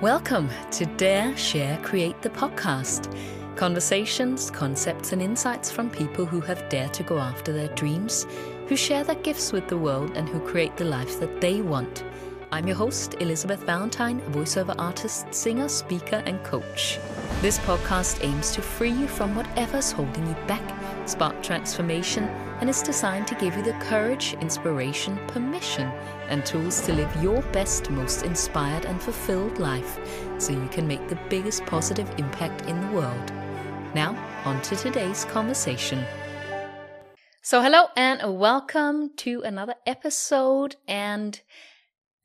Welcome to Dare, Share, Create the podcast. Conversations, concepts, and insights from people who have dared to go after their dreams, who share their gifts with the world, and who create the life that they want. I'm your host, Elizabeth Valentine, voiceover artist, singer, speaker, and coach. This podcast aims to free you from whatever's holding you back, spark transformation, and is designed to give you the courage, inspiration, permission, and tools to live your best, most inspired, and fulfilled life so you can make the biggest positive impact in the world. Now, on to today's conversation. So, hello and welcome to another episode. And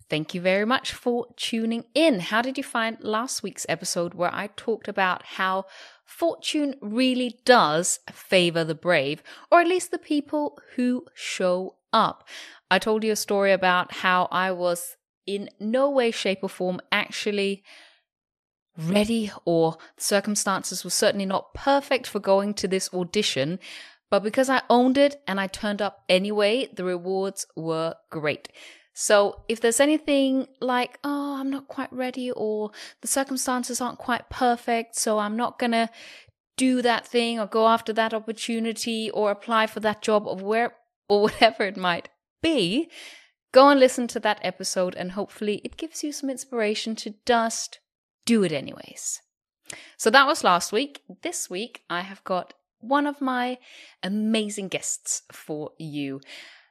Thank you very much for tuning in. How did you find last week's episode where I talked about how fortune really does favor the brave, or at least the people who show up? I told you a story about how I was in no way, shape, or form actually ready, or the circumstances were certainly not perfect for going to this audition. But because I owned it and I turned up anyway, the rewards were great. So if there's anything like, oh, I'm not quite ready or the circumstances aren't quite perfect, so I'm not going to do that thing or go after that opportunity or apply for that job or where or whatever it might be, go and listen to that episode and hopefully it gives you some inspiration to just do it anyways. So that was last week. This week I have got one of my amazing guests for you.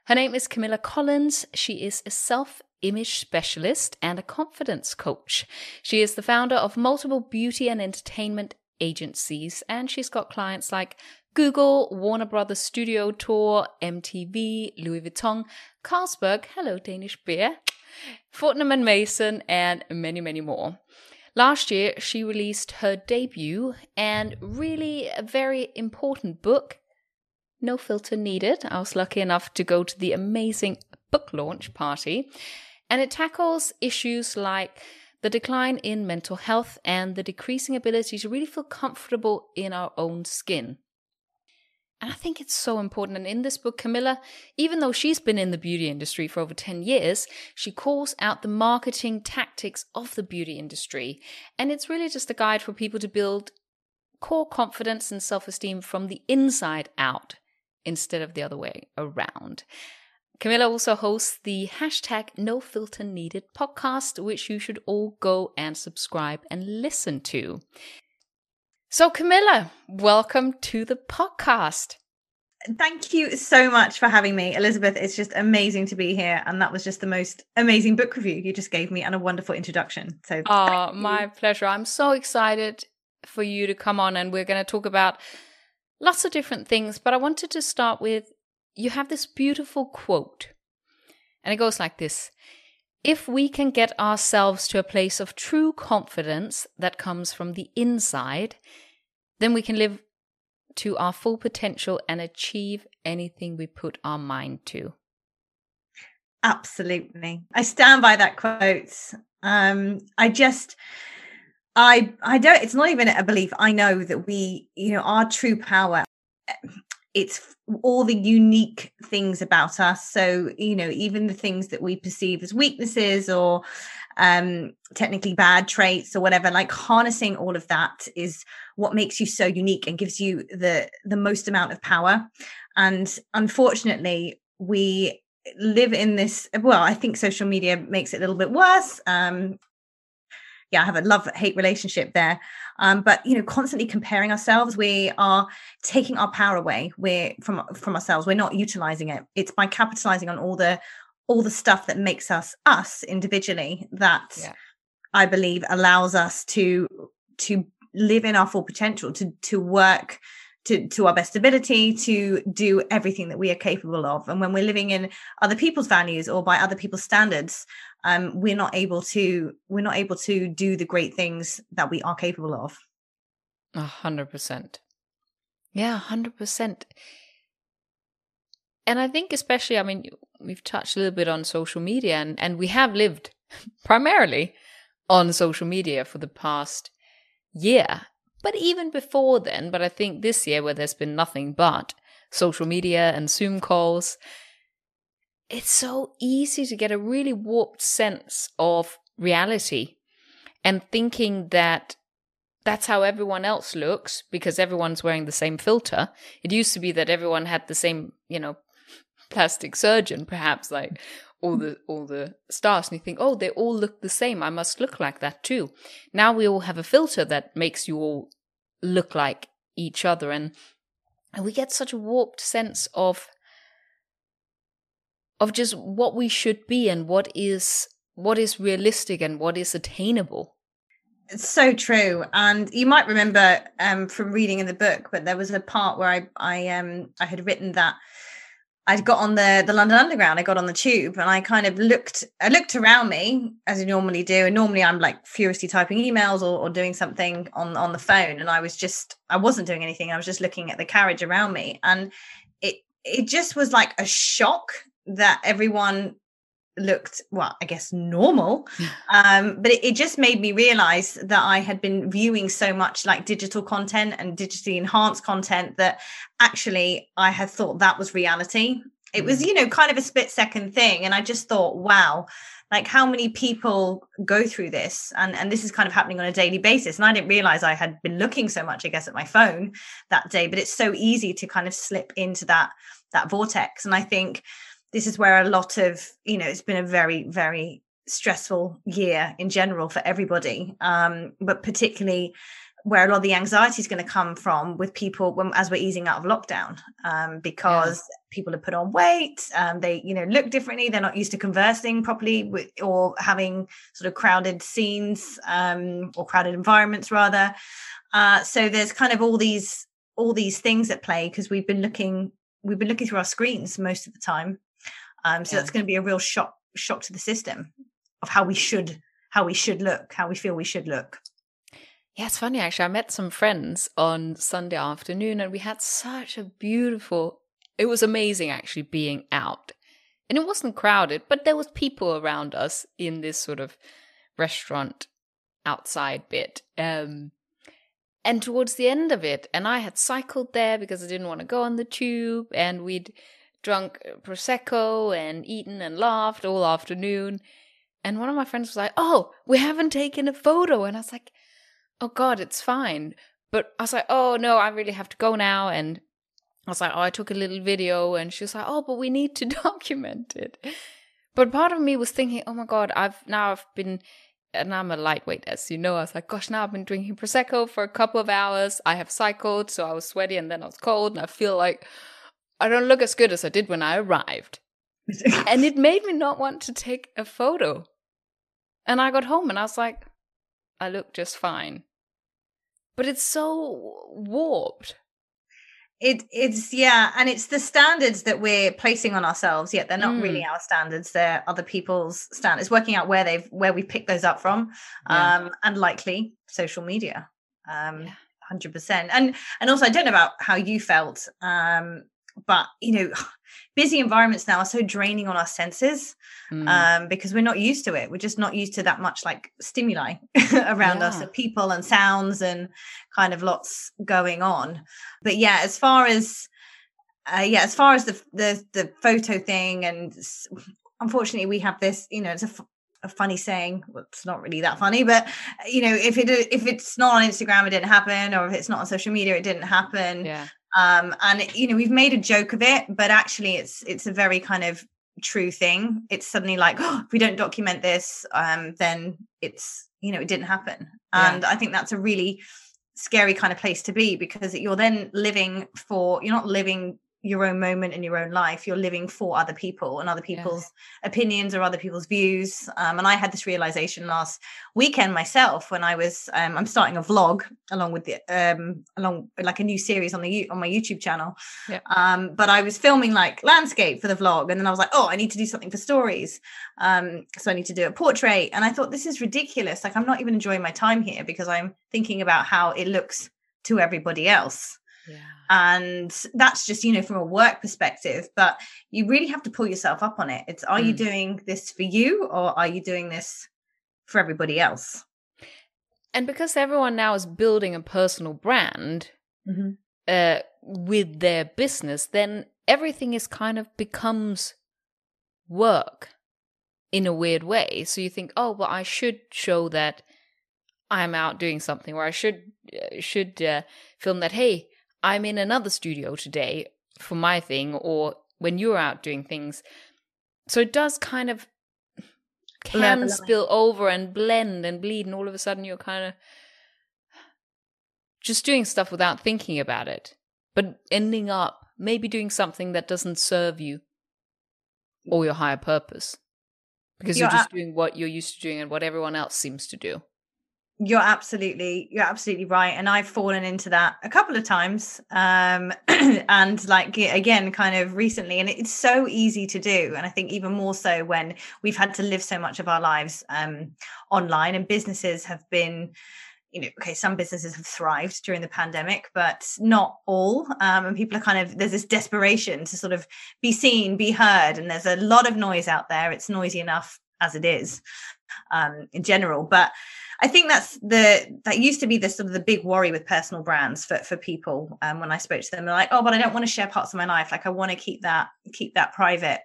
Her name is Camilla Collins. She is a self image specialist and a confidence coach. She is the founder of multiple beauty and entertainment agencies, and she's got clients like Google, Warner Brothers Studio Tour, MTV, Louis Vuitton, Carlsberg, hello Danish beer, Fortnum and Mason, and many, many more. Last year, she released her debut and really a very important book, no filter needed. I was lucky enough to go to the amazing book launch party. And it tackles issues like the decline in mental health and the decreasing ability to really feel comfortable in our own skin. And I think it's so important. And in this book, Camilla, even though she's been in the beauty industry for over 10 years, she calls out the marketing tactics of the beauty industry. And it's really just a guide for people to build core confidence and self esteem from the inside out instead of the other way around. Camilla also hosts the hashtag no filter needed podcast, which you should all go and subscribe and listen to. So, Camilla, welcome to the podcast. Thank you so much for having me, Elizabeth. It's just amazing to be here. And that was just the most amazing book review you just gave me and a wonderful introduction. So, oh, my pleasure. I'm so excited for you to come on, and we're going to talk about lots of different things, but I wanted to start with you have this beautiful quote, and it goes like this If we can get ourselves to a place of true confidence that comes from the inside, then we can live to our full potential and achieve anything we put our mind to. Absolutely. I stand by that quote. Um, I just, I I don't it's not even a belief. I know that we, you know, our true power it's all the unique things about us. So, you know, even the things that we perceive as weaknesses or um technically bad traits or whatever, like harnessing all of that is what makes you so unique and gives you the the most amount of power. And unfortunately, we live in this well i think social media makes it a little bit worse um yeah, I have a love hate relationship there. Um, but you know, constantly comparing ourselves, we are taking our power away. We're from from ourselves. We're not utilizing it. It's by capitalizing on all the all the stuff that makes us us individually that yeah. I believe allows us to to live in our full potential, to to work to, to our best ability to do everything that we are capable of. And when we're living in other people's values or by other people's standards, um, we're not able to we're not able to do the great things that we are capable of. A hundred percent. Yeah, a hundred percent. And I think especially, I mean, we've touched a little bit on social media and, and we have lived primarily on social media for the past year. But even before then, but I think this year where there's been nothing but social media and Zoom calls, it's so easy to get a really warped sense of reality. and thinking that that's how everyone else looks because everyone's wearing the same filter. It used to be that everyone had the same, you know, plastic surgeon, perhaps like all the all the stars, and you think, oh, they all look the same. I must look like that too. Now we all have a filter that makes you all look like each other, and we get such a warped sense of of just what we should be and what is what is realistic and what is attainable it's so true, and you might remember um, from reading in the book, but there was a part where I I um I had written that I'd got on the the London Underground. I got on the tube, and I kind of looked. I looked around me as I normally do, and normally I'm like furiously typing emails or, or doing something on on the phone, and I was just I wasn't doing anything. I was just looking at the carriage around me, and it it just was like a shock that everyone looked well i guess normal. Um but it, it, just made me realize that i had been viewing so much like digital content and digitally enhanced content that actually i had thought that was reality. It was mm. you know kind of a split second thing and i just thought wow like how many people go through this? And and this is kind of happening on a daily basis and i didn't realize i had been looking so much i guess at my phone that day but it's so easy to kind of slip into that that vortex. And i think this is where a lot of you know it's been a very very stressful year in general for everybody um, but particularly where a lot of the anxiety is going to come from with people when, as we're easing out of lockdown um, because yeah. people have put on weight um, they you know look differently they're not used to conversing properly with, or having sort of crowded scenes um, or crowded environments rather uh, so there's kind of all these all these things at play because we've been looking we've been looking through our screens most of the time um, so yeah. that's going to be a real shock shock to the system of how we should how we should look, how we feel we should look. Yeah, it's funny actually. I met some friends on Sunday afternoon and we had such a beautiful it was amazing actually being out. And it wasn't crowded, but there was people around us in this sort of restaurant outside bit. Um and towards the end of it, and I had cycled there because I didn't want to go on the tube, and we'd drunk prosecco and eaten and laughed all afternoon. And one of my friends was like, "Oh, we haven't taken a photo," and I was like, "Oh God, it's fine." But I was like, "Oh no, I really have to go now." And I was like, "Oh, I took a little video," and she was like, "Oh, but we need to document it." But part of me was thinking, "Oh my God, I've now I've been." and I'm a lightweight, as you know. I was like, gosh, now I've been drinking Prosecco for a couple of hours. I have cycled, so I was sweaty and then I was cold, and I feel like I don't look as good as I did when I arrived. and it made me not want to take a photo. And I got home and I was like, I look just fine. But it's so warped. It it's yeah, and it's the standards that we're placing on ourselves. Yet they're not mm. really our standards; they're other people's standards. Working out where they've where we picked those up from, yeah. um, and likely social media. Um, yeah hundred percent. And and also, I don't know about how you felt. Um, but you know busy environments now are so draining on our senses mm. um, because we're not used to it. We're just not used to that much like stimuli around yeah. us of people and sounds and kind of lots going on. But yeah as far as uh, yeah as far as the, the the photo thing and unfortunately we have this you know it's a a funny saying. Well, it's not really that funny but you know if it if it's not on instagram it didn't happen or if it's not on social media it didn't happen. Yeah um, and you know we've made a joke of it but actually it's it's a very kind of true thing it's suddenly like oh, if we don't document this um, then it's you know it didn't happen and yeah. i think that's a really scary kind of place to be because you're then living for you're not living your own moment in your own life you're living for other people and other people's yes. opinions or other people's views. Um, and i had this realization last weekend myself when i was um, i'm starting a vlog along with the um along like a new series on the on my youtube channel. Yeah. um but i was filming like landscape for the vlog and then i was like oh i need to do something for stories. Um so i need to do a portrait. And i thought this is ridiculous. Like i'm not even enjoying my time here because i'm thinking about how it looks to everybody else yeah. And that's just, you know, from a work perspective, but you really have to pull yourself up on it. It's are mm. you doing this for you or are you doing this for everybody else? And because everyone now is building a personal brand mm-hmm. uh, with their business, then everything is kind of becomes work in a weird way. So you think, oh, well, I should show that I'm out doing something or I should uh, should uh, film that. Hey, I'm in another studio today for my thing, or when you're out doing things. So it does kind of can spill over and blend and bleed, and all of a sudden you're kind of just doing stuff without thinking about it, but ending up maybe doing something that doesn't serve you or your higher purpose because you're, you're just doing what you're used to doing and what everyone else seems to do you're absolutely you're absolutely right and i've fallen into that a couple of times um and like again kind of recently and it's so easy to do and i think even more so when we've had to live so much of our lives um online and businesses have been you know okay some businesses have thrived during the pandemic but not all um, and people are kind of there's this desperation to sort of be seen be heard and there's a lot of noise out there. It's noisy enough as it is um, in general but I think that's the that used to be the sort of the big worry with personal brands for for people. Um, when I spoke to them, they're like, "Oh, but I don't want to share parts of my life. Like, I want to keep that keep that private."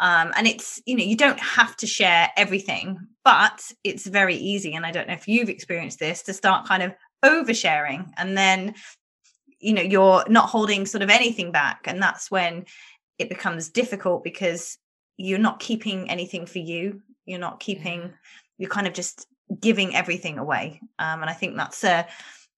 Um, and it's you know you don't have to share everything, but it's very easy. And I don't know if you've experienced this to start kind of oversharing, and then you know you're not holding sort of anything back, and that's when it becomes difficult because you're not keeping anything for you. You're not keeping. You're kind of just giving everything away um, and i think that's a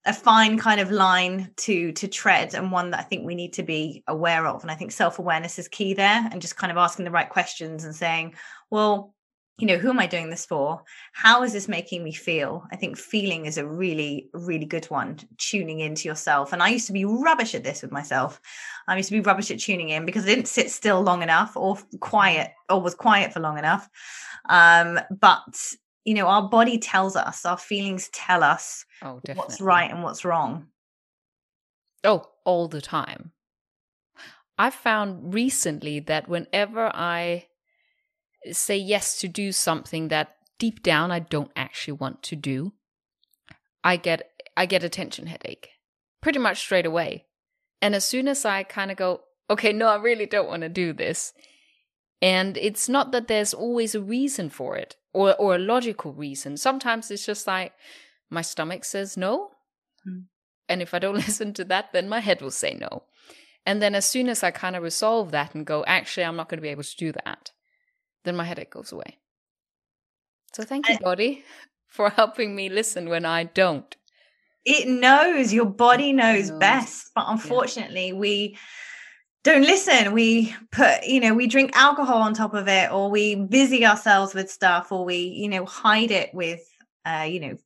a fine kind of line to to tread and one that i think we need to be aware of and i think self-awareness is key there and just kind of asking the right questions and saying well you know who am i doing this for? How is this making me feel? I think feeling is a really really good one tuning into yourself. And i used to be rubbish at this with myself. I used to be rubbish at tuning in because i didn't sit still long enough or quiet or was quiet for long enough. Um, but you know our body tells us our feelings tell us oh, what's right and what's wrong. Oh all the time. I've found recently that whenever i say yes to do something that deep down i don't actually want to do i get i get a tension headache pretty much straight away and as soon as i kind of go okay no i really don't want to do this and it's not that there's always a reason for it or or a logical reason. Sometimes it's just like my stomach says no. Mm. And if I don't listen to that, then my head will say no. And then as soon as I kind of resolve that and go, actually, I'm not going to be able to do that, then my headache goes away. So thank you, body, for helping me listen when I don't. It knows, your body knows, knows. best. But unfortunately, yeah. we don't listen we put you know we drink alcohol on top of it or we busy ourselves with stuff or we you know hide it with uh you know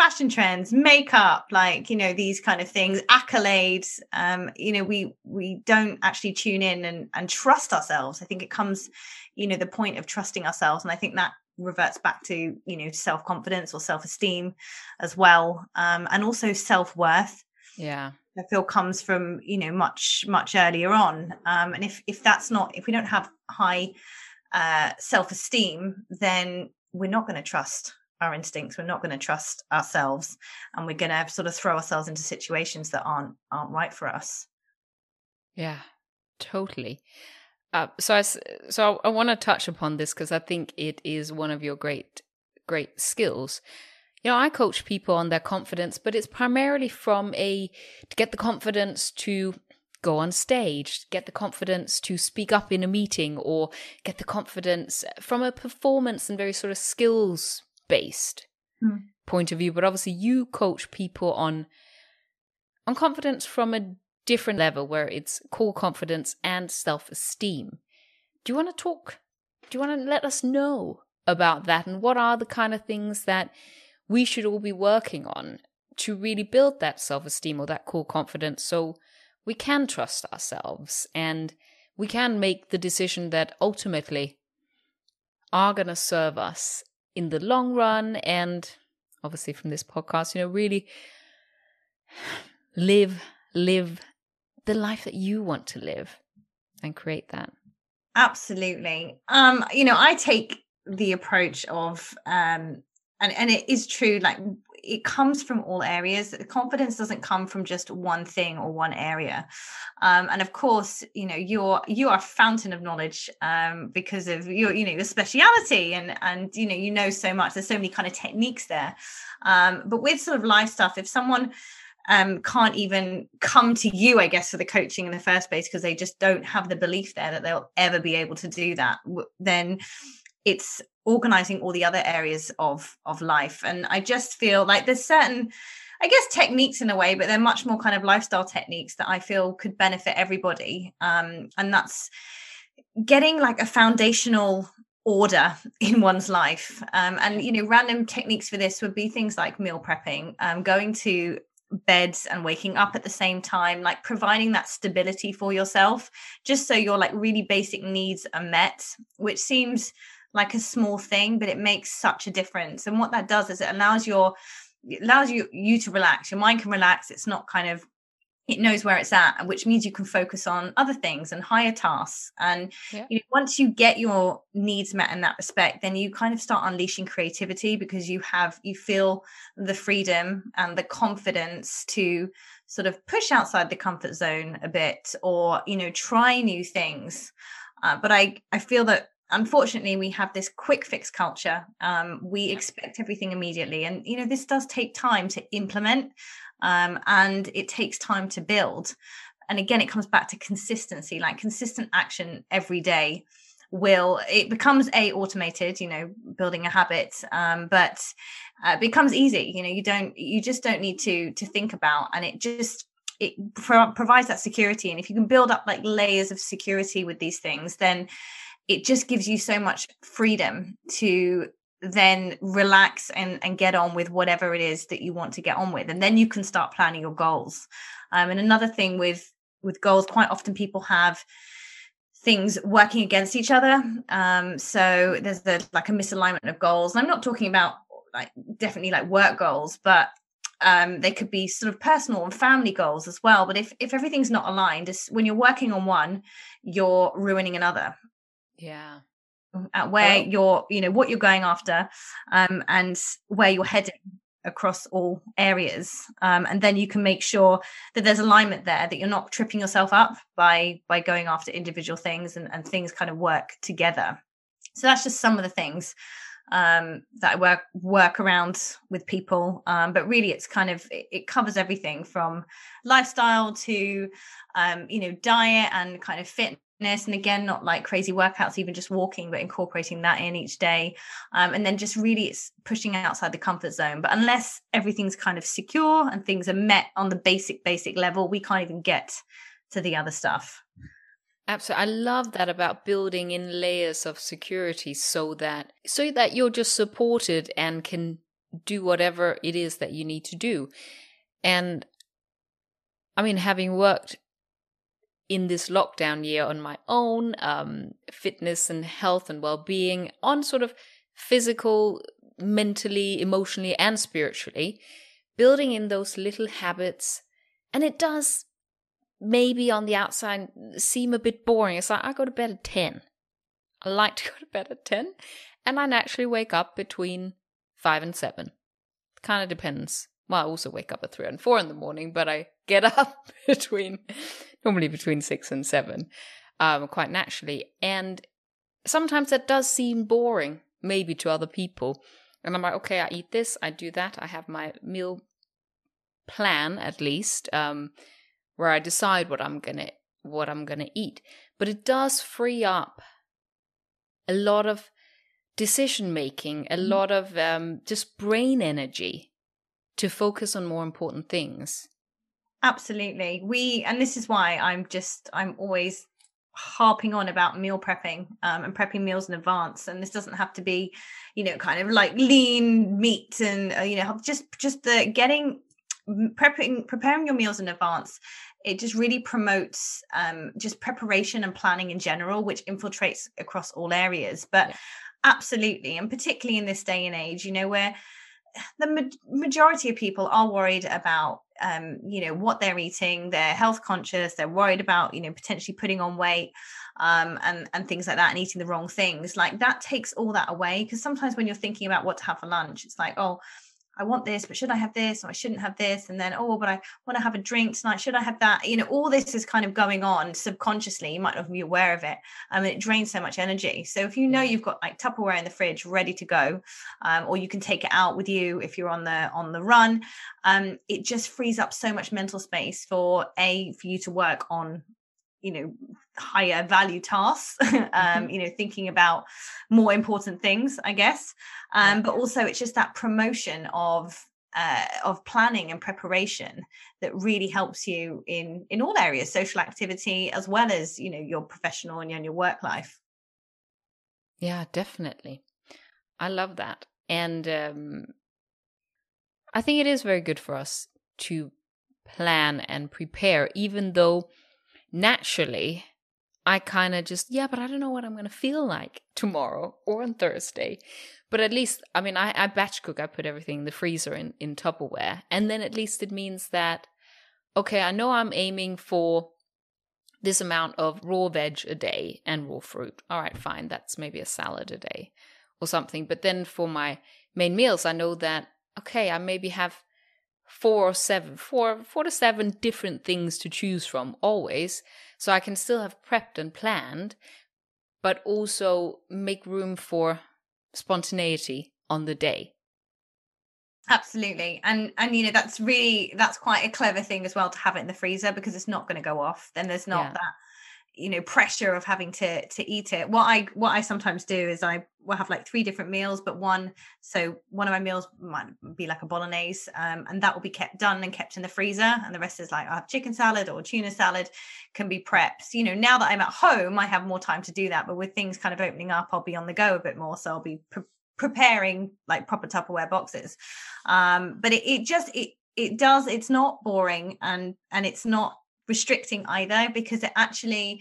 fashion trends makeup like you know these kind of things accolades um you know we we don't actually tune in and and trust ourselves i think it comes you know the point of trusting ourselves and i think that reverts back to you know self confidence or self esteem as well um and also self worth yeah I feel comes from you know much much earlier on. Um, and if if that's not if we don't have high uh, self esteem, then we're not going to trust our instincts. We're not going to trust ourselves, and we're going to sort of throw ourselves into situations that aren't aren't right for us. Yeah, totally. Uh, so I so I want to touch upon this because I think it is one of your great great skills you know, I coach people on their confidence, but it's primarily from a to get the confidence to go on stage, get the confidence to speak up in a meeting, or get the confidence from a performance and very sort of skills based mm. point of view. But obviously, you coach people on on confidence from a different level, where it's core confidence and self esteem. Do you want to talk? Do you want to let us know about that, and what are the kind of things that we should all be working on to really build that self esteem or that core confidence so we can trust ourselves and we can make the decision that ultimately are going to serve us in the long run and obviously from this podcast you know really live live the life that you want to live and create that. Absolutely. Um you know i take the approach of um and and it is true like it comes from all areas. Confidence doesn't come from just one thing or one area. Um, and of course you know you're you are a fountain of knowledge um, because of your you know your speciality and and you know you know so much. There's so many kind of techniques there. Um, but with sort of life stuff if someone um, can't even come to you, I guess, for the coaching in the first place because they just don't have the belief there that they'll ever be able to do that. Then it's organizing all the other areas of of life, and I just feel like there's certain, I guess, techniques in a way, but they're much more kind of lifestyle techniques that I feel could benefit everybody, um, and that's getting like a foundational order in one's life. Um, and you know random techniques for this would be things like meal prepping um, going to beds and waking up at the same time like providing that stability for yourself just so your like really basic needs are met which seems like a small thing but it makes such a difference. And what that does is it allows your it allows you you to relax. Your mind can relax. It's not kind of it knows where it's at which means you can focus on other things and higher tasks. And yeah. you know, once you get your needs met in that respect then you kind of start unleashing creativity because you have you feel the freedom and the confidence to sort of push outside the comfort zone a bit or you know try new things. Uh, but i i feel that unfortunately we have this quick fix culture. Um, we expect everything immediately. And you know this does take time to implement um, and it takes time to build. And again it comes back to consistency. Like consistent action every day will it becomes a automated you know building a habit um, but uh, becomes easy. You know you don't you just don't need to to think about and it just it pro- provides that security. And if you can build up like layers of security with these things then it just gives you so much freedom to then relax and, and get on with whatever it is that you want to get on with and then you can start planning your goals. Um, and another thing with with goals quite often people have things working against each other. Um, so there's the like a misalignment of goals. And i'm not talking about like definitely like work goals but um, they could be sort of personal and family goals as well. But if if everything's not aligned when you're working on one you're ruining another yeah at where oh. you're you know what you're going after um, and where you're heading across all areas um, and then you can make sure that there's alignment there that you're not tripping yourself up by by going after individual things and, and things kind of work together so that's just some of the things um, that I work work around with people. Um, but really, it's kind of it, it covers everything from lifestyle to um, you know diet and kind of fitness and again not like crazy workouts even just walking but incorporating that in each day. Um, and then just really it's pushing outside the comfort zone. But unless everything's kind of secure and things are met on the basic basic level we can't even get to the other stuff. Absolutely i love that about building in layers of security so that so that you're just supported and can do whatever it is that you need to do. And i mean having worked in this lockdown year on my own, um, fitness and health and well being, on sort of physical, mentally, emotionally, and spiritually, building in those little habits. And it does maybe on the outside seem a bit boring. It's like I go to bed at 10. I like to go to bed at 10, and I naturally wake up between 5 and 7. It kind of depends. Well, I also wake up at 3 and 4 in the morning, but I get up between normally between six and seven, um, quite naturally. And sometimes that does seem boring, maybe to other people. And I'm like, okay, I eat this, I do that, I have my meal plan at least, um, where I decide what I'm gonna what I'm gonna eat. But it does free up a lot of decision making, a mm-hmm. lot of um, just brain energy to focus on more important things. Absolutely. We, and this is why I'm just, I'm always harping on about meal prepping um, and prepping meals in advance. And this doesn't have to be, you know, kind of like lean meat and, uh, you know, just, just the getting, prepping, preparing your meals in advance. It just really promotes um, just preparation and planning in general, which infiltrates across all areas. But yeah. absolutely, and particularly in this day and age, you know, where the ma- majority of people are worried about um, you know what they're eating they're health conscious they're worried about you know potentially putting on weight um, and and things like that and eating the wrong things. Like that takes all that away because sometimes when you're thinking about what to have for lunch it's like oh I want this, but should I have this? Or I shouldn't have this. And then, oh, but I want to have a drink tonight. Should I have that? You know, all this is kind of going on subconsciously. You might not be aware of it. I mean, it drains so much energy. So if you know you've got like Tupperware in the fridge ready to go, um, or you can take it out with you if you're on the on the run, um, it just frees up so much mental space for a for you to work on you know higher value tasks um mm-hmm. you know thinking about more important things i guess. Um but also it's just that promotion of uh, of planning and preparation that really helps you in in all areas social activity as well as you know your professional and your work life. Yeah definitely. I love that. And um i think it is very good for us to plan and prepare even though naturally, I kind of just, yeah, but I don't know what I'm going to feel like tomorrow or on Thursday. But at least, I mean, I, I batch cook, I put everything in the freezer in, in Tupperware. And then at least it means that, okay, I know I'm aiming for this amount of raw veg a day and raw fruit. All right, fine. That's maybe a salad a day or something. But then for my main meals, I know that, okay, I maybe have four or seven, four, four to seven different things to choose from always. So I can still have prepped and planned, but also make room for spontaneity on the day. Absolutely. And and you know that's really that's quite a clever thing as well to have it in the freezer because it's not going to go off. Then there's not yeah. that you know pressure of having to to eat it. What i what i sometimes do is i will have like three different meals but one so one of my meals might be like a bolognese um, and that will be kept done and kept in the freezer and the rest is like i have chicken salad or tuna salad can be prepped. You know now that i'm at home i have more time to do that but with things kind of opening up i'll be on the go a bit more so i'll be pre- preparing like proper tupperware boxes. Um but it, it just it it does it's not boring and and it's not restricting either because it actually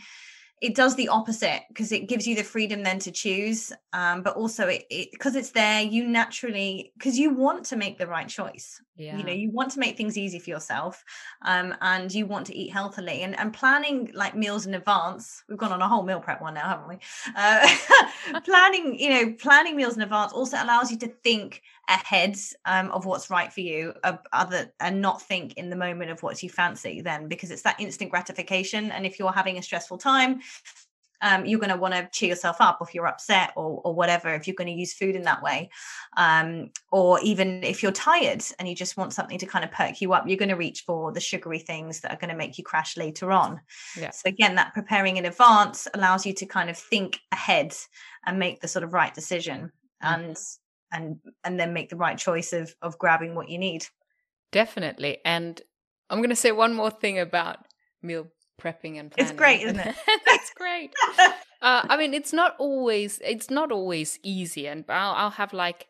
it does the opposite because it gives you the freedom then to choose um, but also it because it, it's there you naturally because you want to make the right choice yeah. you know you want to make things easy for yourself um, and you want to eat healthily and and planning like meals in advance we've gone on a whole meal prep one now haven't we uh, planning you know planning meals in advance also allows you to think ahead um, of what's right for you uh, other and not think in the moment of what you fancy then because it's that instant gratification and if you're having a stressful time um, you're going to want to cheer yourself up if you're upset or, or whatever if you're going to use food in that way um, or even if you're tired and you just want something to kind of perk you up you're going to reach for the sugary things that are going to make you crash later on yeah. so again that preparing in advance allows you to kind of think ahead and make the sort of right decision mm-hmm. and and and then make the right choice of of grabbing what you need definitely and i'm going to say one more thing about meal prepping and planning. It's great, isn't it? That's great. Uh, I mean, it's not always it's not always easy, and I'll, I'll have like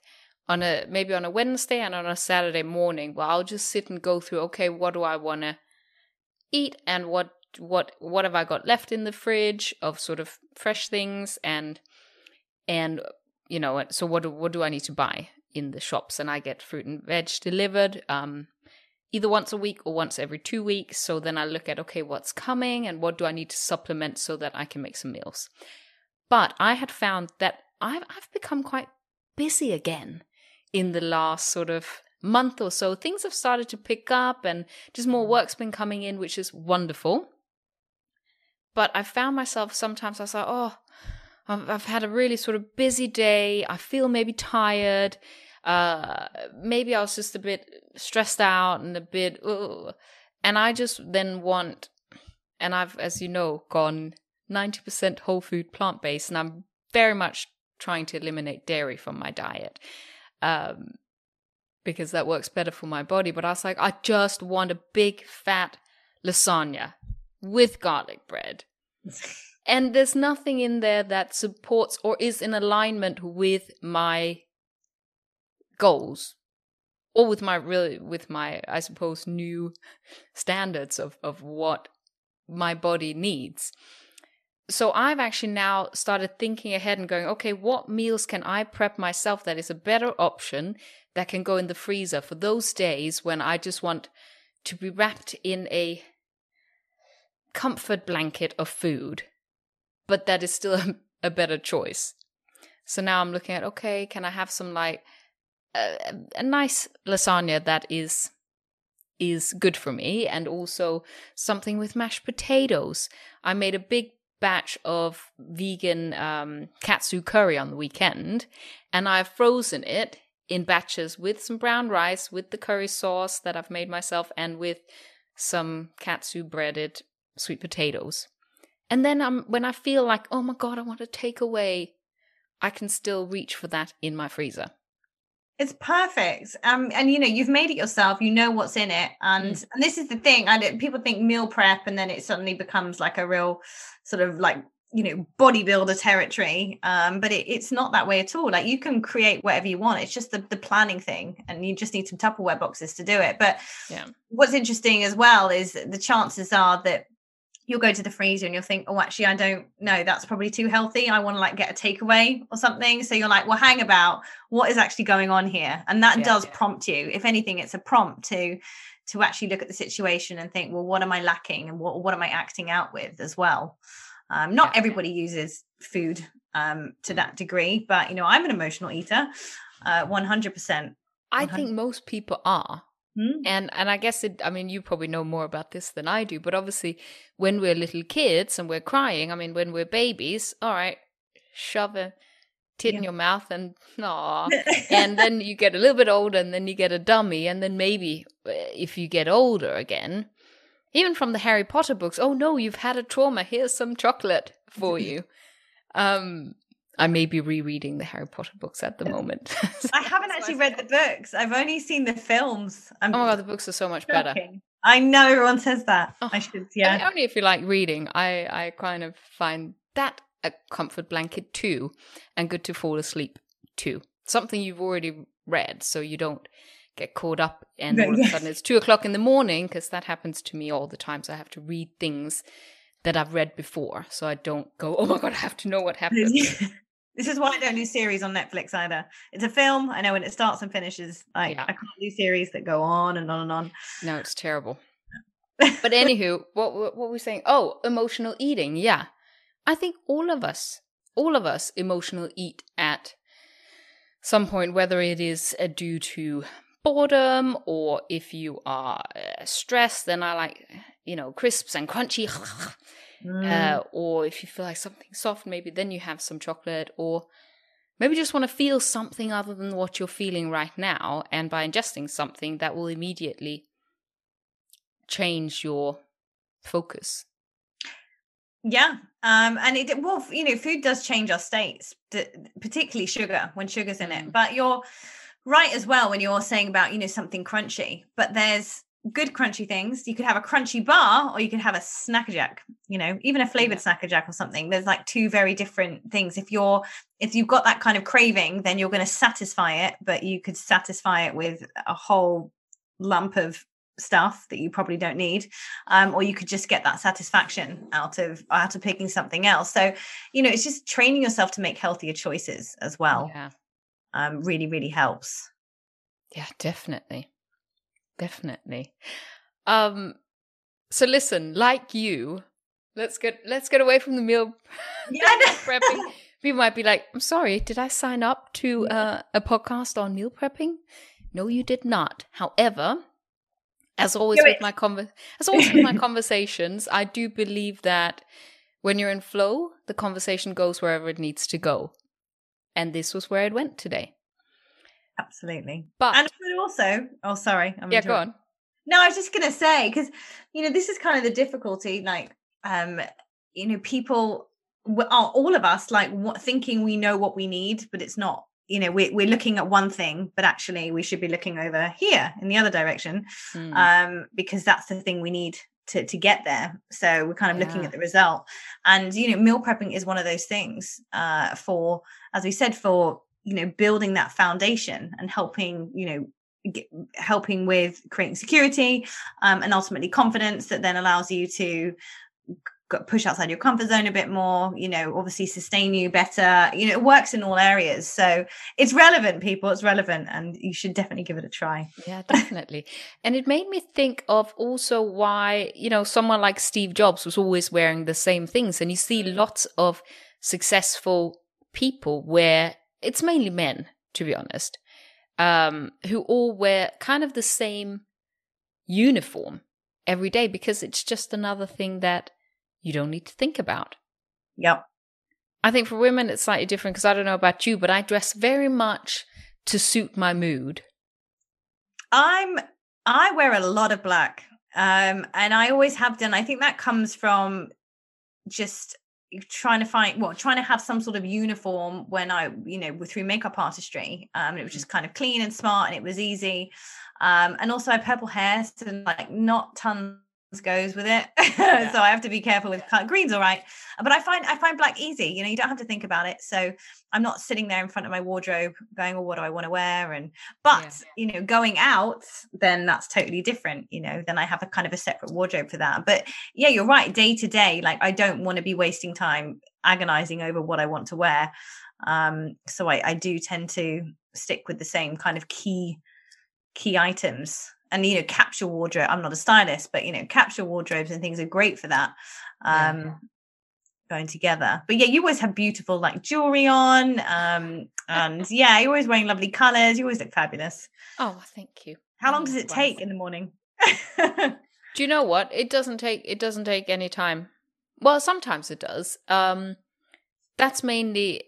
on a maybe on a Wednesday and on a Saturday morning, well, I'll just sit and go through. Okay, what do I want to eat, and what what what have I got left in the fridge of sort of fresh things, and and you know, so what do, what do I need to buy in the shops? And I get fruit and veg delivered. Um, either once a week or once every two weeks. So then I look at, okay, what's coming and what do I need to supplement so that I can make some meals. But I had found that I've, I've become quite busy again in the last sort of month or so. Things have started to pick up and just more mm. work's been coming in, which is wonderful. But I found myself sometimes I was like, oh, I've had a really sort of busy day. I feel maybe tired uh, maybe I was just a bit stressed out and a bit, ugh. and I just then want, and I've, as you know, gone 90% whole food plant based, and I'm very much trying to eliminate dairy from my diet. Um, because that works better for my body. But I was like, I just want a big fat lasagna with garlic bread. and there's nothing in there that supports or is in alignment with my goals or with my really with my i suppose new standards of of what my body needs. So i've actually now started thinking ahead and going okay what meals can i prep myself that is a better option that can go in the freezer for those days when i just want to be wrapped in a comfort blanket of food but that is still a, a better choice? So now i'm looking at okay can i have some like a, a nice lasagna that is is good for me and also something with mashed potatoes. I made a big batch of vegan um, katsu curry on the weekend and I've frozen it in batches with some brown rice, with the curry sauce that I've made myself, and with some katsu breaded sweet potatoes. And then I'm, when I feel like, oh my God, I want to take away, I can still reach for that in my freezer. It's perfect. Um, and you know, you've made it yourself, you know what's in it. And mm. and this is the thing. I people think meal prep and then it suddenly becomes like a real sort of like you know bodybuilder territory um but it, it's not that way at all like you can create whatever you want it's just the, the planning thing and you just need some tupperware boxes to do it but yeah what's interesting as well is the chances are that you'll go to the freezer and you'll think oh actually i don't know that's probably too healthy i want to like get a takeaway or something so you're like well hang about what is actually going on here and that yeah, does yeah. prompt you if anything it's a prompt to to actually look at the situation and think well what am i lacking and what, what am i acting out with as well um, not yeah. everybody uses food um, to that degree, but you know, I'm an emotional eater, uh, 100%. I think most people are. Hmm? And and I guess it I mean you probably know more about this than I do, but obviously when we're little kids and we're crying, I mean when we're babies, all right, shove a tit yeah. in your mouth and aw. and then you get a little bit older and then you get a dummy and then maybe uh, if you get older again, even from the Harry Potter books. Oh no, you've had a trauma. Here's some chocolate for you. um, I may be rereading the Harry Potter books at the moment. I haven't actually read the books. I've only seen the films. I'm oh my god, the books are so much better. I know everyone says that. Oh, I should, yeah. I mean, only if you like reading. I I kind of find that a comfort blanket too, and good to fall asleep too. Something you've already read, so you don't get caught up and all of a sudden it's two o'clock in the morning because that happens to me all the time so i have to read things that i've read before so i don't go oh my god i have to know what happens this is why i don't do series on netflix either. It's a film i know when it starts and finishes like yeah. i can't do series that go on and on and on. No it's terrible. But anywho what, what, what were we saying? Oh emotional eating yeah. I think all of us all of us emotional eat at some point whether it is uh, due to boredom or if you are uh, stressed, then I like, you know, crisps and crunchy. mm. uh, or if you feel like something soft, maybe then you have some chocolate or maybe just want to feel something other than what you're feeling right now. And by ingesting something, that will immediately change your focus. Yeah. Um, and it, well, you know, food does change our states, particularly sugar when sugar's in it. Mm. But you're, right as well when you're saying about you know something crunchy but there's good crunchy things. You could have a crunchy bar or you could have a Snack a Jack, you know even a flavored Snack a Jack or something. There's like two very different things. If you're if you've got that kind of craving then you're going to satisfy it but you could satisfy it with a whole lump of stuff that you probably don't need um, or you could just get that satisfaction out of out of picking something else. So you know it's just training yourself to make healthier choices as well yeah. um, really, really helps. Yeah, definitely. Definitely. Um, so listen, like you, let's get let's get away from the meal yeah. prepping. People might be like, "I'm sorry, did I sign up to uh, a podcast on meal prepping?" No, you did not. However, as always with my conver- as always with my conversations, I do believe that when you're in flow, the conversation goes wherever it needs to go and this was where it went today. Absolutely. But and also, oh, sorry. I'm yeah, go on. No, I was just gonna say because you know this is kind of the difficulty. Like, um, you know, people are all of us like what, thinking we know what we need, but it's not. You know, we're we're looking at one thing, but actually we should be looking over here in the other direction, mm. um, because that's the thing we need to, to get there. So we're kind of yeah. looking at the result. And, you know, meal prepping is one of those things uh, for, as we said, for, you know, building that foundation and helping, you know, helping with creating security um, and ultimately confidence that then allows you to push outside your comfort zone a bit more you know obviously sustain you better. You know it works in all areas so it's relevant people it's relevant and you should definitely give it a try. Yeah definitely. And it made me think of also why you know someone like steve jobs was always wearing the same things and you see lots of successful people where it's mainly men to be honest um, who all wear kind of the same uniform every day because it's just another thing that you don't need to think about. Yep. I think for women it's slightly different because I don't know about you, but I dress very much to suit my mood. I'm I wear a lot of black. Um and I always have done. I think that comes from just trying to find well trying to have some sort of uniform when i you know through makeup artistry um it was mm. just kind of clean and smart and it was easy um and also i have purple hair so like not tons goes with it yeah. so i have to be careful with color. green's all right but i find i find black easy you know you don't have to think about it so i'm not sitting there in front of my wardrobe going oh what do i want to wear and but yeah. you know going out then that's totally different you know then i have a kind of a separate wardrobe for that but yeah you're right day to day like i don't want to be wasting time agonizing over what i want to wear um so i i do tend to stick with the same kind of key key items and you know capsule wardrobe. I'm not a stylist but you know capsule wardrobes and things are great for that um yeah. going together. But yeah you always have beautiful like jewelry on um and yeah you're always wearing lovely colors you always look fabulous. Oh thank you. How long does it take in the morning? Do you know what? It doesn't take it doesn't take any time. Well sometimes it does. Um that's mainly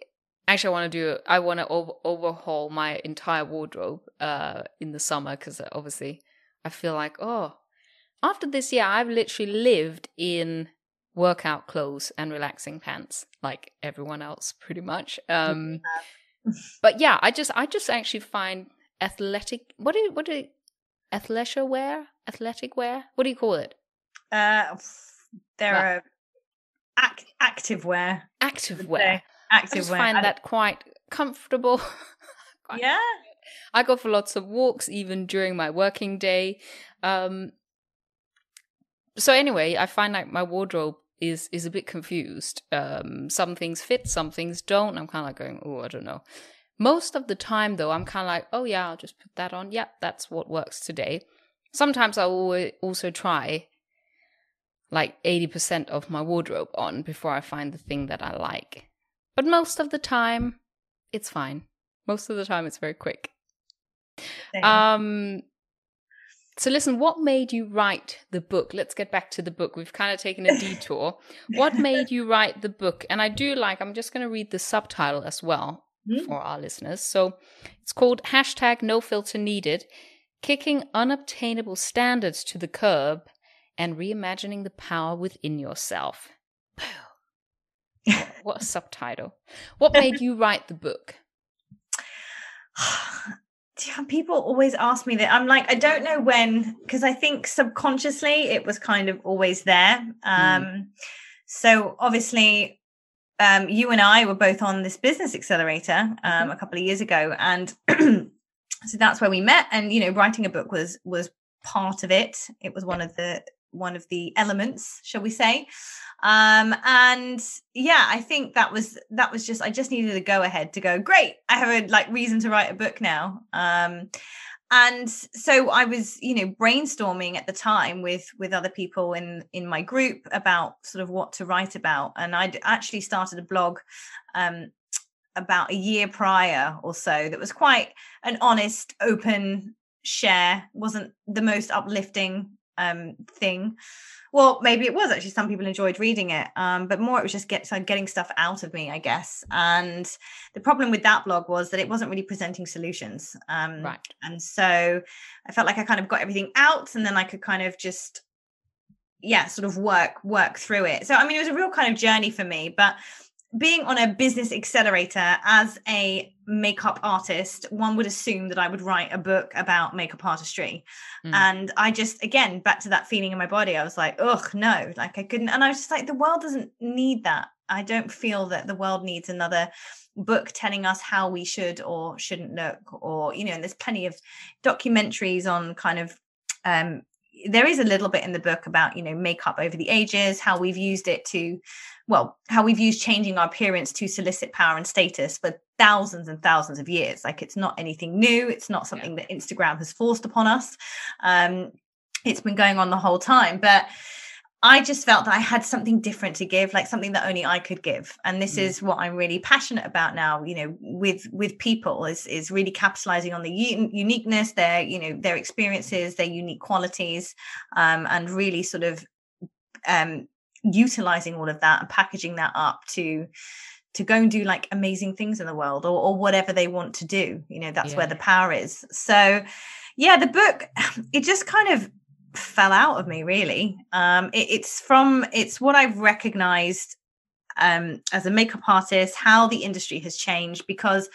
actually i want to do i want to over- overhaul my entire wardrobe uh in the summer because obviously I feel like, oh, after this year, I've literally lived in workout clothes and relaxing pants, like everyone else, pretty much. Um, but yeah, I just, I just actually find athletic. What do, you, what do, you, athleisure wear, athletic wear? What do you call it? Uh, there well, are ac- active wear. Active wear. Active wear. I just wear. find that quite comfortable. quite yeah. I go for lots of walks even during my working day. Um, so anyway, I find like my wardrobe is is a bit confused. Um, some things fit, some things don't. I'm kind of like going, oh, I don't know. Most of the time, though, I'm kind of like, oh yeah, I'll just put that on. Yep, that's what works today. Sometimes I will also try like 80% of my wardrobe on before I find the thing that I like. But most of the time, it's fine. Most of the time, it's very quick. Um, so listen, what made you write the book? Let's get back to the book. We've kind of taken a detour. what made you write the book? And I do like, I'm just going to read the subtitle as well mm. for our listeners. So it's called hashtag no filter needed, kicking unobtainable standards to the curb and reimagining the power within yourself. what a subtitle. What made you write the book? people always ask me that i'm like i don't know when because i think subconsciously it was kind of always there um mm. so obviously um you and i were both on this business accelerator um mm-hmm. a couple of years ago and so that's where we met and you know writing a book was was part of it it was one of the one of the elements shall we say. Um and yeah i think that was that was just i just needed a go ahead to go great i have a like reason to write a book now. Um and so i was you know brainstorming at the time with with other people in in my group about sort of what to write about. And i'd actually started a blog um about a year prior or so that was quite an honest open share wasn't the most uplifting um thing. Well maybe it was actually some people enjoyed reading it um, but more it was just get, getting stuff out of me i guess. And the problem with that blog was that it wasn't really presenting solutions um, right. and so i felt like i kind of got everything out and then i could kind of just yeah sort of work work through it. So i mean it was a real kind of journey for me but being on a business accelerator as a makeup artist, one would assume that I would write a book about makeup artistry. Mm. And I just, again, back to that feeling in my body, I was like, ugh, no, like I couldn't. And I was just like, the world doesn't need that. I don't feel that the world needs another book telling us how we should or shouldn't look. Or, you know, and there's plenty of documentaries on kind of um there is a little bit in the book about you know makeup over the ages how we've used it to well how we've used changing our appearance to solicit power and status for thousands and thousands of years like it's not anything new it's not something yeah. that instagram has forced upon us um it's been going on the whole time but I just felt that I had something different to give, like something that only I could give. And this mm. is what I'm really passionate about now, you know, with with people is is really capitalizing on the un- uniqueness, their, you know, their experiences, their unique qualities, um, and really sort of um utilizing all of that and packaging that up to to go and do like amazing things in the world or, or whatever they want to do. You know, that's yeah. where the power is. So yeah, the book, it just kind of fell out of me really um it, it's from it's what i've recognized um as a makeup artist how the industry has changed because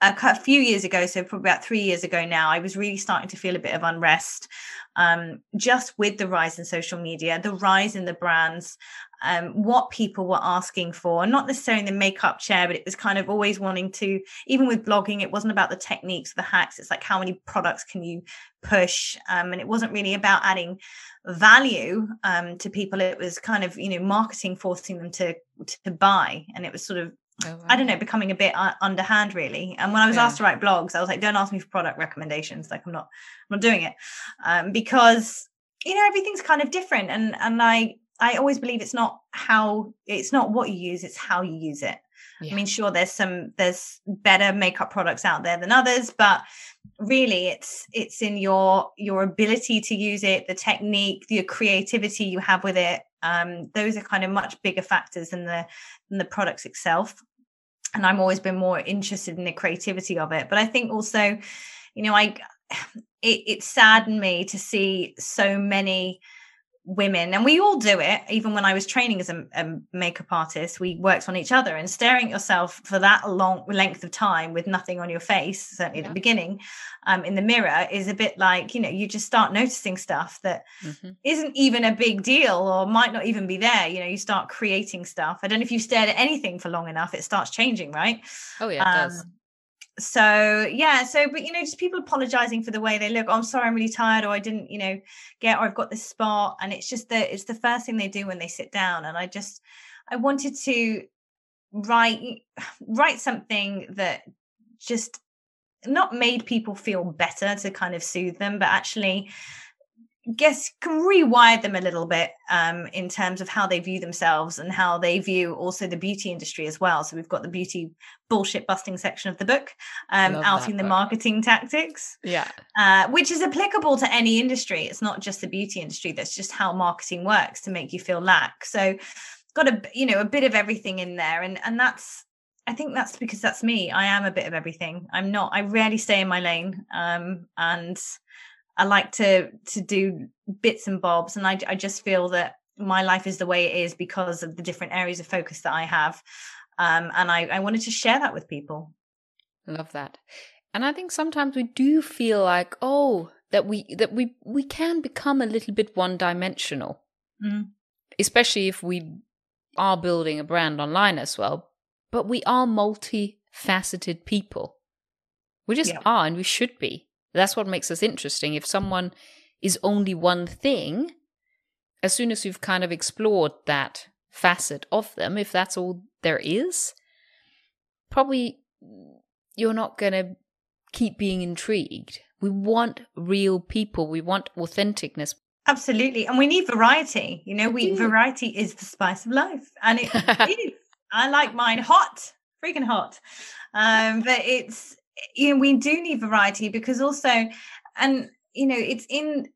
a few years ago, so probably about three years ago now, I was really starting to feel a bit of unrest um, just with the rise in social media, the rise in the brands, um, what people were asking for, and not necessarily the makeup chair, but it was kind of always wanting to, even with blogging, it wasn't about the techniques, the hacks. It's like how many products can you push? Um, and it wasn't really about adding value um, to people. It was kind of, you know, marketing forcing them to to buy. And it was sort of Oh, wow. I don't know, becoming a bit uh, underhand really. And when I was yeah. asked to write blogs, I was like, don't ask me for product recommendations. Like I'm not, I'm not doing it um, because you know everything's kind of different. And and I I always believe it's not how it's not what you use, it's how you use it. Yeah. I mean, sure, there's some there's better makeup products out there than others, but really it's it's in your your ability to use it, the technique, the creativity you have with it, um, those are kind of much bigger factors than the than the products itself. And I'm always been more interested in the creativity of it. But I think also, you know, I it, it saddened me to see so many women and we all do it. Even when i was training as a, a, makeup artist we worked on each other and staring at yourself for that long length of time with nothing on your face certainly yeah. at the beginning um, in the mirror is a bit like you know you just start noticing stuff that mm-hmm. not even a big deal or might not even be there. You know you start creating stuff. I don't know if you've stared at anything for long enough it starts changing right? Oh yeah it um, does so yeah so but you know just people apologizing for the way they look. Oh, i'm sorry i'm really tired or i didn't you know get or i've got this spot. And it's just that it's the first thing they do when they sit down. And i just i wanted to write write something that just not made people feel better to kind of soothe them but actually guess can rewire them a little bit um, in terms of how they view themselves and how they view also the beauty industry as well. So we've got the beauty bullshit busting section of the book, um, outing the book. marketing tactics. Yeah, uh, which is applicable to any industry. It's not just the beauty industry. That's just how marketing works to make you feel lack. So got a you know a bit of everything in there, and and that's I think that's because that's me. I am a bit of everything. I'm not. I rarely stay in my lane, um, and I like to to do bits and bobs, and I I just feel that my life is the way it is because of the different areas of focus that I have, um, and I I wanted to share that with people. Love that, and I think sometimes we do feel like oh that we that we we can become a little bit one dimensional, mm. especially if we are building a brand online as well. But we are multifaceted people. We just yeah. are, and we should be. That's what makes us interesting. If someone is only one thing, as soon as you've kind of explored that facet of them, if that's all there is, probably you're not going to keep being intrigued. We want real people, we want authenticness. Absolutely. And we need variety. You know, we variety is the spice of life. And it is. I like mine hot, freaking hot. Um, but it's you know we do need variety because also and you know it's in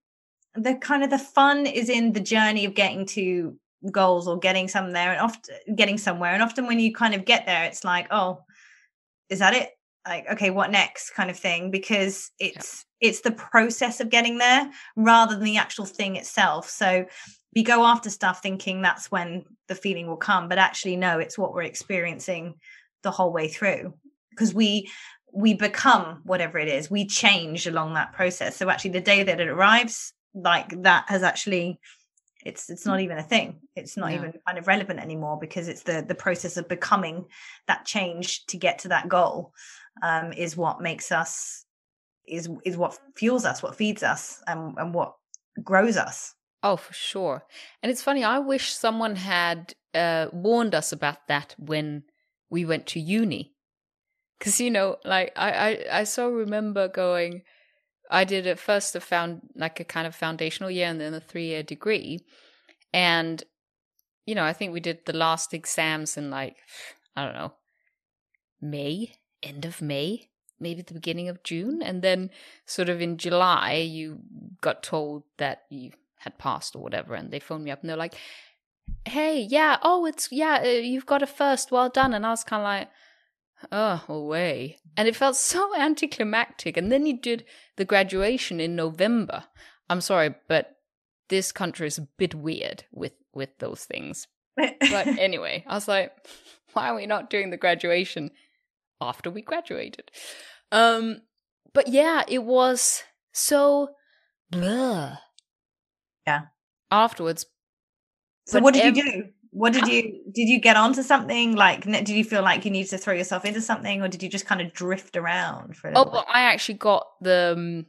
the kind of the fun is in the journey of getting to goals or getting somewhere and often getting somewhere. And often when you kind of get there it's like oh is that it? Like okay what next? kind of thing because it's yeah. it's the process of getting there rather than the actual thing itself. So we go after stuff thinking that's when the feeling will come but actually no it's what we're experiencing the whole way through. Because we we become whatever it is we change along that process. So actually the day that it arrives like that has actually it's it's not even a thing. It's not yeah. even kind of relevant anymore because it's the the process of becoming that change to get to that goal um is what makes us is is what fuels us what feeds us and and what grows us. Oh for sure. And it's funny i wish someone had uh warned us about that when we went to uni because you know like I, I i so remember going i did at first a found like a kind of foundational year and then a three year degree And, you know, I think we did the last exams in like, I don't know, May, end of May, maybe the beginning of June. And then, sort of in July, you got told that you had passed or whatever. And they phoned me up and they're like, hey, yeah, oh, it's, yeah, uh, you've got a first, well done. And I was kind of like, oh, away. And it felt so anticlimactic. And then you did the graduation in November. I'm sorry, but this country is a bit weird with with those things. but anyway, I was like, why are we not doing the graduation after we graduated? Um, but yeah, it was so blah. Yeah. Afterwards. So what did you do? What did you did you get onto something like did you feel like you needed to throw yourself into something or did you just kind of drift around for a Oh, well, I actually got the um,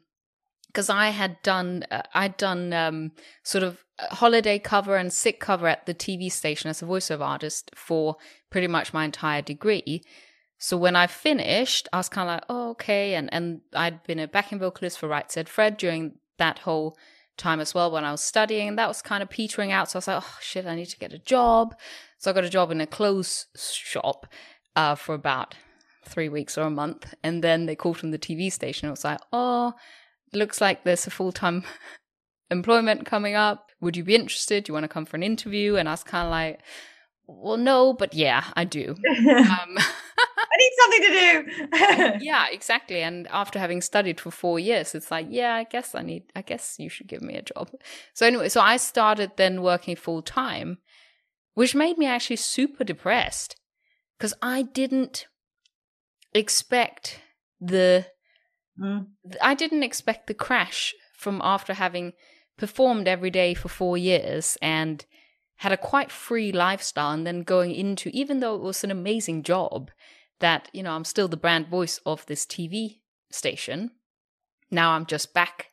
because I had done uh, I'd done um, sort of holiday cover and sick cover at the TV station as a voiceover artist for pretty much my entire degree. So when I finished, I was kind of like, oh, okay. And and I'd been a backing vocalist for Right Said Fred during that whole time as well when I was studying. And that was kind of petering out. So I was like, oh, shit, I need to get a job. So I got a job in a clothes shop uh, for about three weeks or a month. And then they called from the TV station. It was like, oh, looks like there's a full time employment coming up. Would you be interested? Do you want to come for an interview? And I was kind of like, well, no, but yeah, I do. Um, I need something to do. yeah, exactly. And after having studied for four years, it's like, yeah, I guess I need, I guess you should give me a job. So anyway, so I started then working full time, which made me actually super depressed because I didn't expect the Mm. I didn't expect the crash from after having performed every day for four years and had a quite free lifestyle and then going into even though it was an amazing job that you know i'm still the brand voice of this tv station. Now i'm just back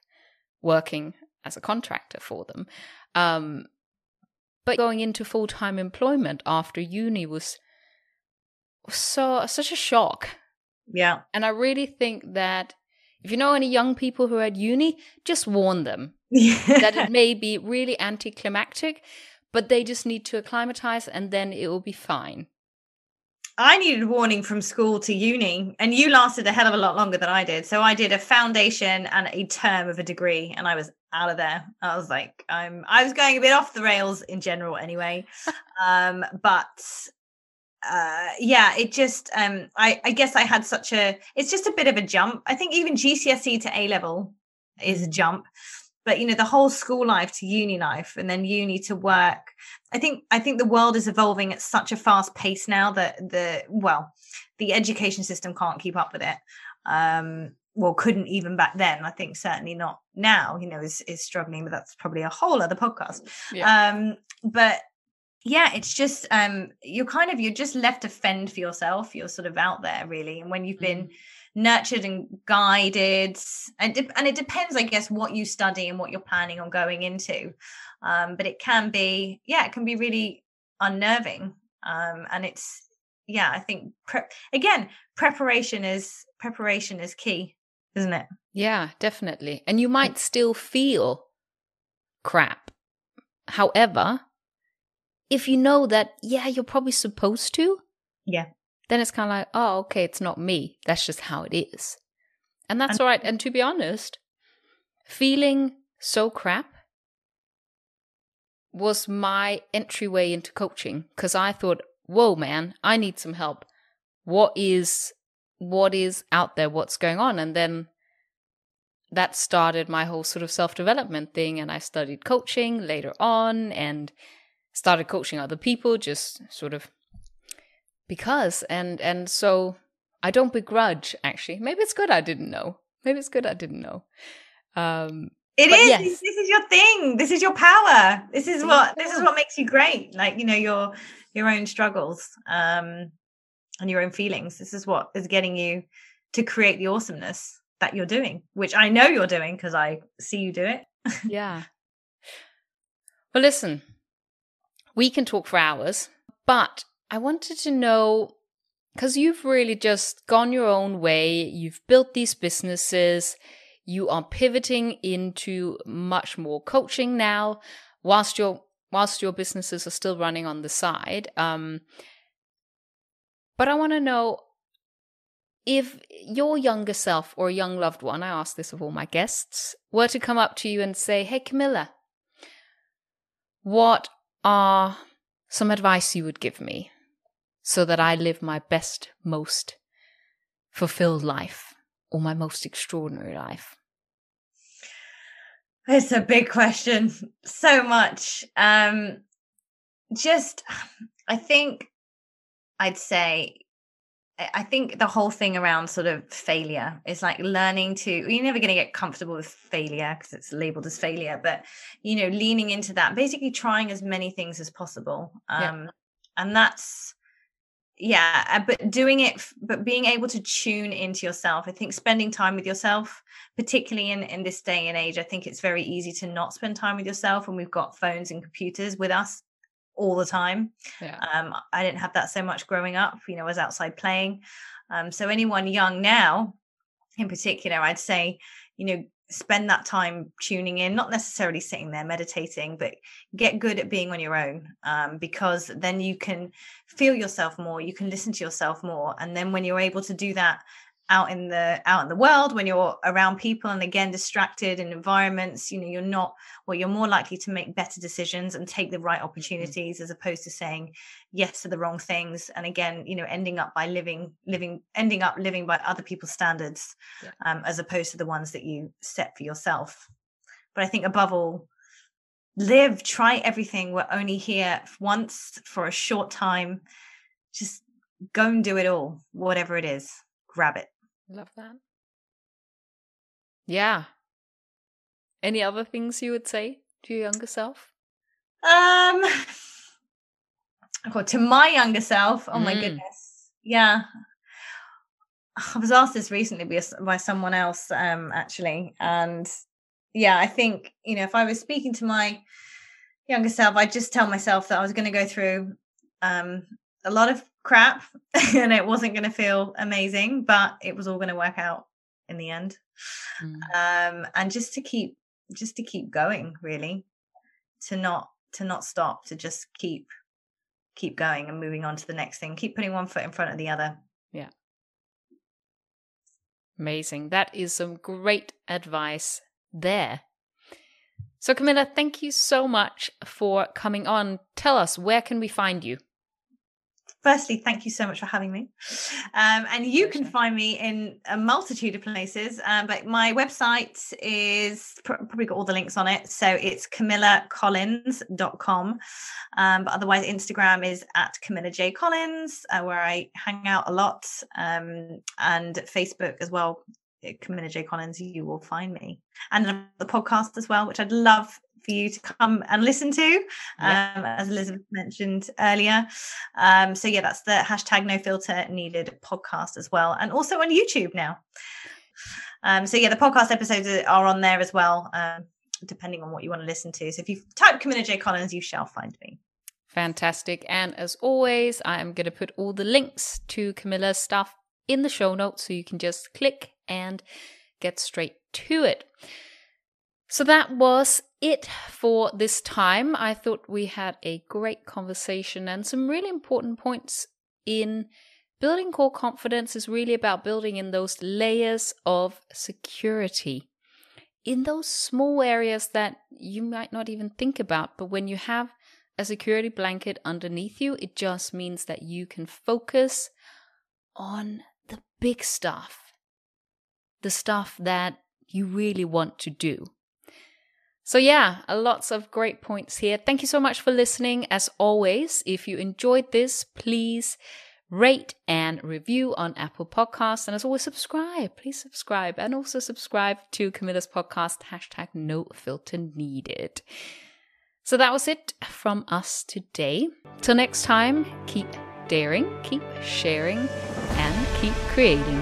working as a contractor for them. Um, but going into full-time employment after uni was so such a shock. Yeah. And i really think that if you know any young people who are at uni, just warn them. That it may be really anticlimactic, but they just need to acclimatize and then it will be fine. I needed warning from school to uni, and you lasted a hell of a lot longer than I did. So I did a foundation and a term of a degree, and I was out of there. I was like, I'm I was going a bit off the rails in general anyway. um, but uh yeah it just um i i guess i had such a it's just a bit of a jump i think even gcse to a level is a mm-hmm. jump but you know the whole school life to uni life and then uni to work. I think i think the world is evolving at such a fast pace now that the well the education system can't keep up with it. Um well couldn't even back then i think certainly not now you know is is struggling but that's probably a whole other podcast. Yeah. um but yeah it's just um you're kind of you're just left to fend for yourself. You're sort of out there really. And when you've been mm-hmm. Nurtured and guided and, and it depends i guess what you study and what you're planning on going into. Um but it can be yeah it can be really unnerving. Um and it's yeah i think pre- again preparation is preparation is key isn't it? Yeah definitely. And you might still feel crap. However if you know that, yeah, you're probably supposed to, yeah, then it's kind of like, oh, okay, it's not me. That's just how it is. And that's and- all right. And to be honest, feeling so crap was my entryway into coaching because I thought, whoa, man, I need some help. What is what is out there? What's going on? And then that started my whole sort of self development thing. And I studied coaching later on and started coaching other people just sort of because and and so I don't begrudge actually. Maybe it's good I didn't know. Maybe it's good I didn't know. Um it is. Yes. This, this is your thing. This is your power. This is what this is what makes you great. Like, you know, your your own struggles um and your own feelings. This is what is getting you to create the awesomeness that you're doing, which I know you're doing because I see you do it. yeah. Well, listen, we can talk for hours, but I wanted to know because you've really just gone your own way, you've built these businesses, you are pivoting into much more coaching now, whilst you're whilst your businesses are still running on the side. Um, but I want to know if your younger self or a young loved one, I ask this of all my guests, were to come up to you and say, Hey, Camilla, what are some advice you would give me so that I live my best, most fulfilled life or my most extraordinary life? It's a big question. So much. Um, just, I think I'd say I think the whole thing around sort of failure is like learning to, you're never going to get comfortable with failure because it's labeled as failure, but, you know, leaning into that, basically trying as many things as possible. Um, yeah. And that's, yeah, uh, but doing it, but being able to tune into yourself. I think spending time with yourself, particularly in, in this day and age, I think it's very easy to not spend time with yourself when we've got phones and computers with us all the time. Yeah. Um, I didn't have that so much growing up. You know, I was outside playing. Um, so anyone young now, in particular, I'd say, you know, spend that time tuning in, not necessarily sitting there meditating, but get good at being on your own um, because then you can feel yourself more, you can listen to yourself more. And then when you're able to do that out in the out in the world when you're around people and again distracted in environments you know you're not well you're more likely to make better decisions and take the right mm-hmm. opportunities mm-hmm. as opposed to saying yes to the wrong things and again you know ending up by living living ending up living by other people's standards yeah. um, as opposed to the ones that you set for yourself but i think above all live try everything we're only here once for a short time just go and do it all whatever it is grab it Love that. Yeah. Any other things you would say to your younger self? Um, to my younger self. Oh mm. my goodness. Yeah. I was asked this recently by, by someone else, um, actually, and yeah, I think you know if I was speaking to my younger self, I'd just tell myself that I was going to go through um, a lot of crap and it wasn't going to feel amazing, but it was all going to work out in the end. Mm. Um, and just to keep, just to keep going, really, to not to not stop, to just keep keep going and moving on to the next thing. Keep putting one foot in front of the other. Yeah. Amazing. That is some great advice there. So, Camilla, thank you so much for coming on. Tell us, where can we find you? Firstly, thank you so much for having me. Um, and you can find me in a multitude of places, um, but my website is probably got all the links on it. So it's camillacollins.com. Um, but otherwise, Instagram is at Camilla J. Collins, uh, where I hang out a lot, um, and Facebook as well. Camilla J. Collins, you will find me. And the podcast as well, which I'd love for you to come and listen to, um, as Elizabeth mentioned earlier. Um, so yeah, that's the hashtag no filter needed podcast as well, and also on YouTube now. Um, so yeah, the podcast episodes are on there as well, um, depending on what you want to listen to. So if you type Camilla J Collins, you shall find me. Fantastic. And as always, I am going to put all the links to Camilla's stuff in the show notes so you can just click and get straight to it. So that was it for this time. I thought we had a great conversation and some really important points in building core confidence is really about building in those layers of security in those small areas that you might not even think about. But when you have a security blanket underneath you, it just means that you can focus on the big stuff, the stuff that you really want to do. So, yeah, lots of great points here. Thank you so much for listening. As always, if you enjoyed this, please rate and review on Apple Podcasts. And as always, subscribe. Please subscribe. And also subscribe to Camilla's podcast, hashtag no filter needed. So that was it from us today. Till next time, keep daring, keep sharing, and keep creating.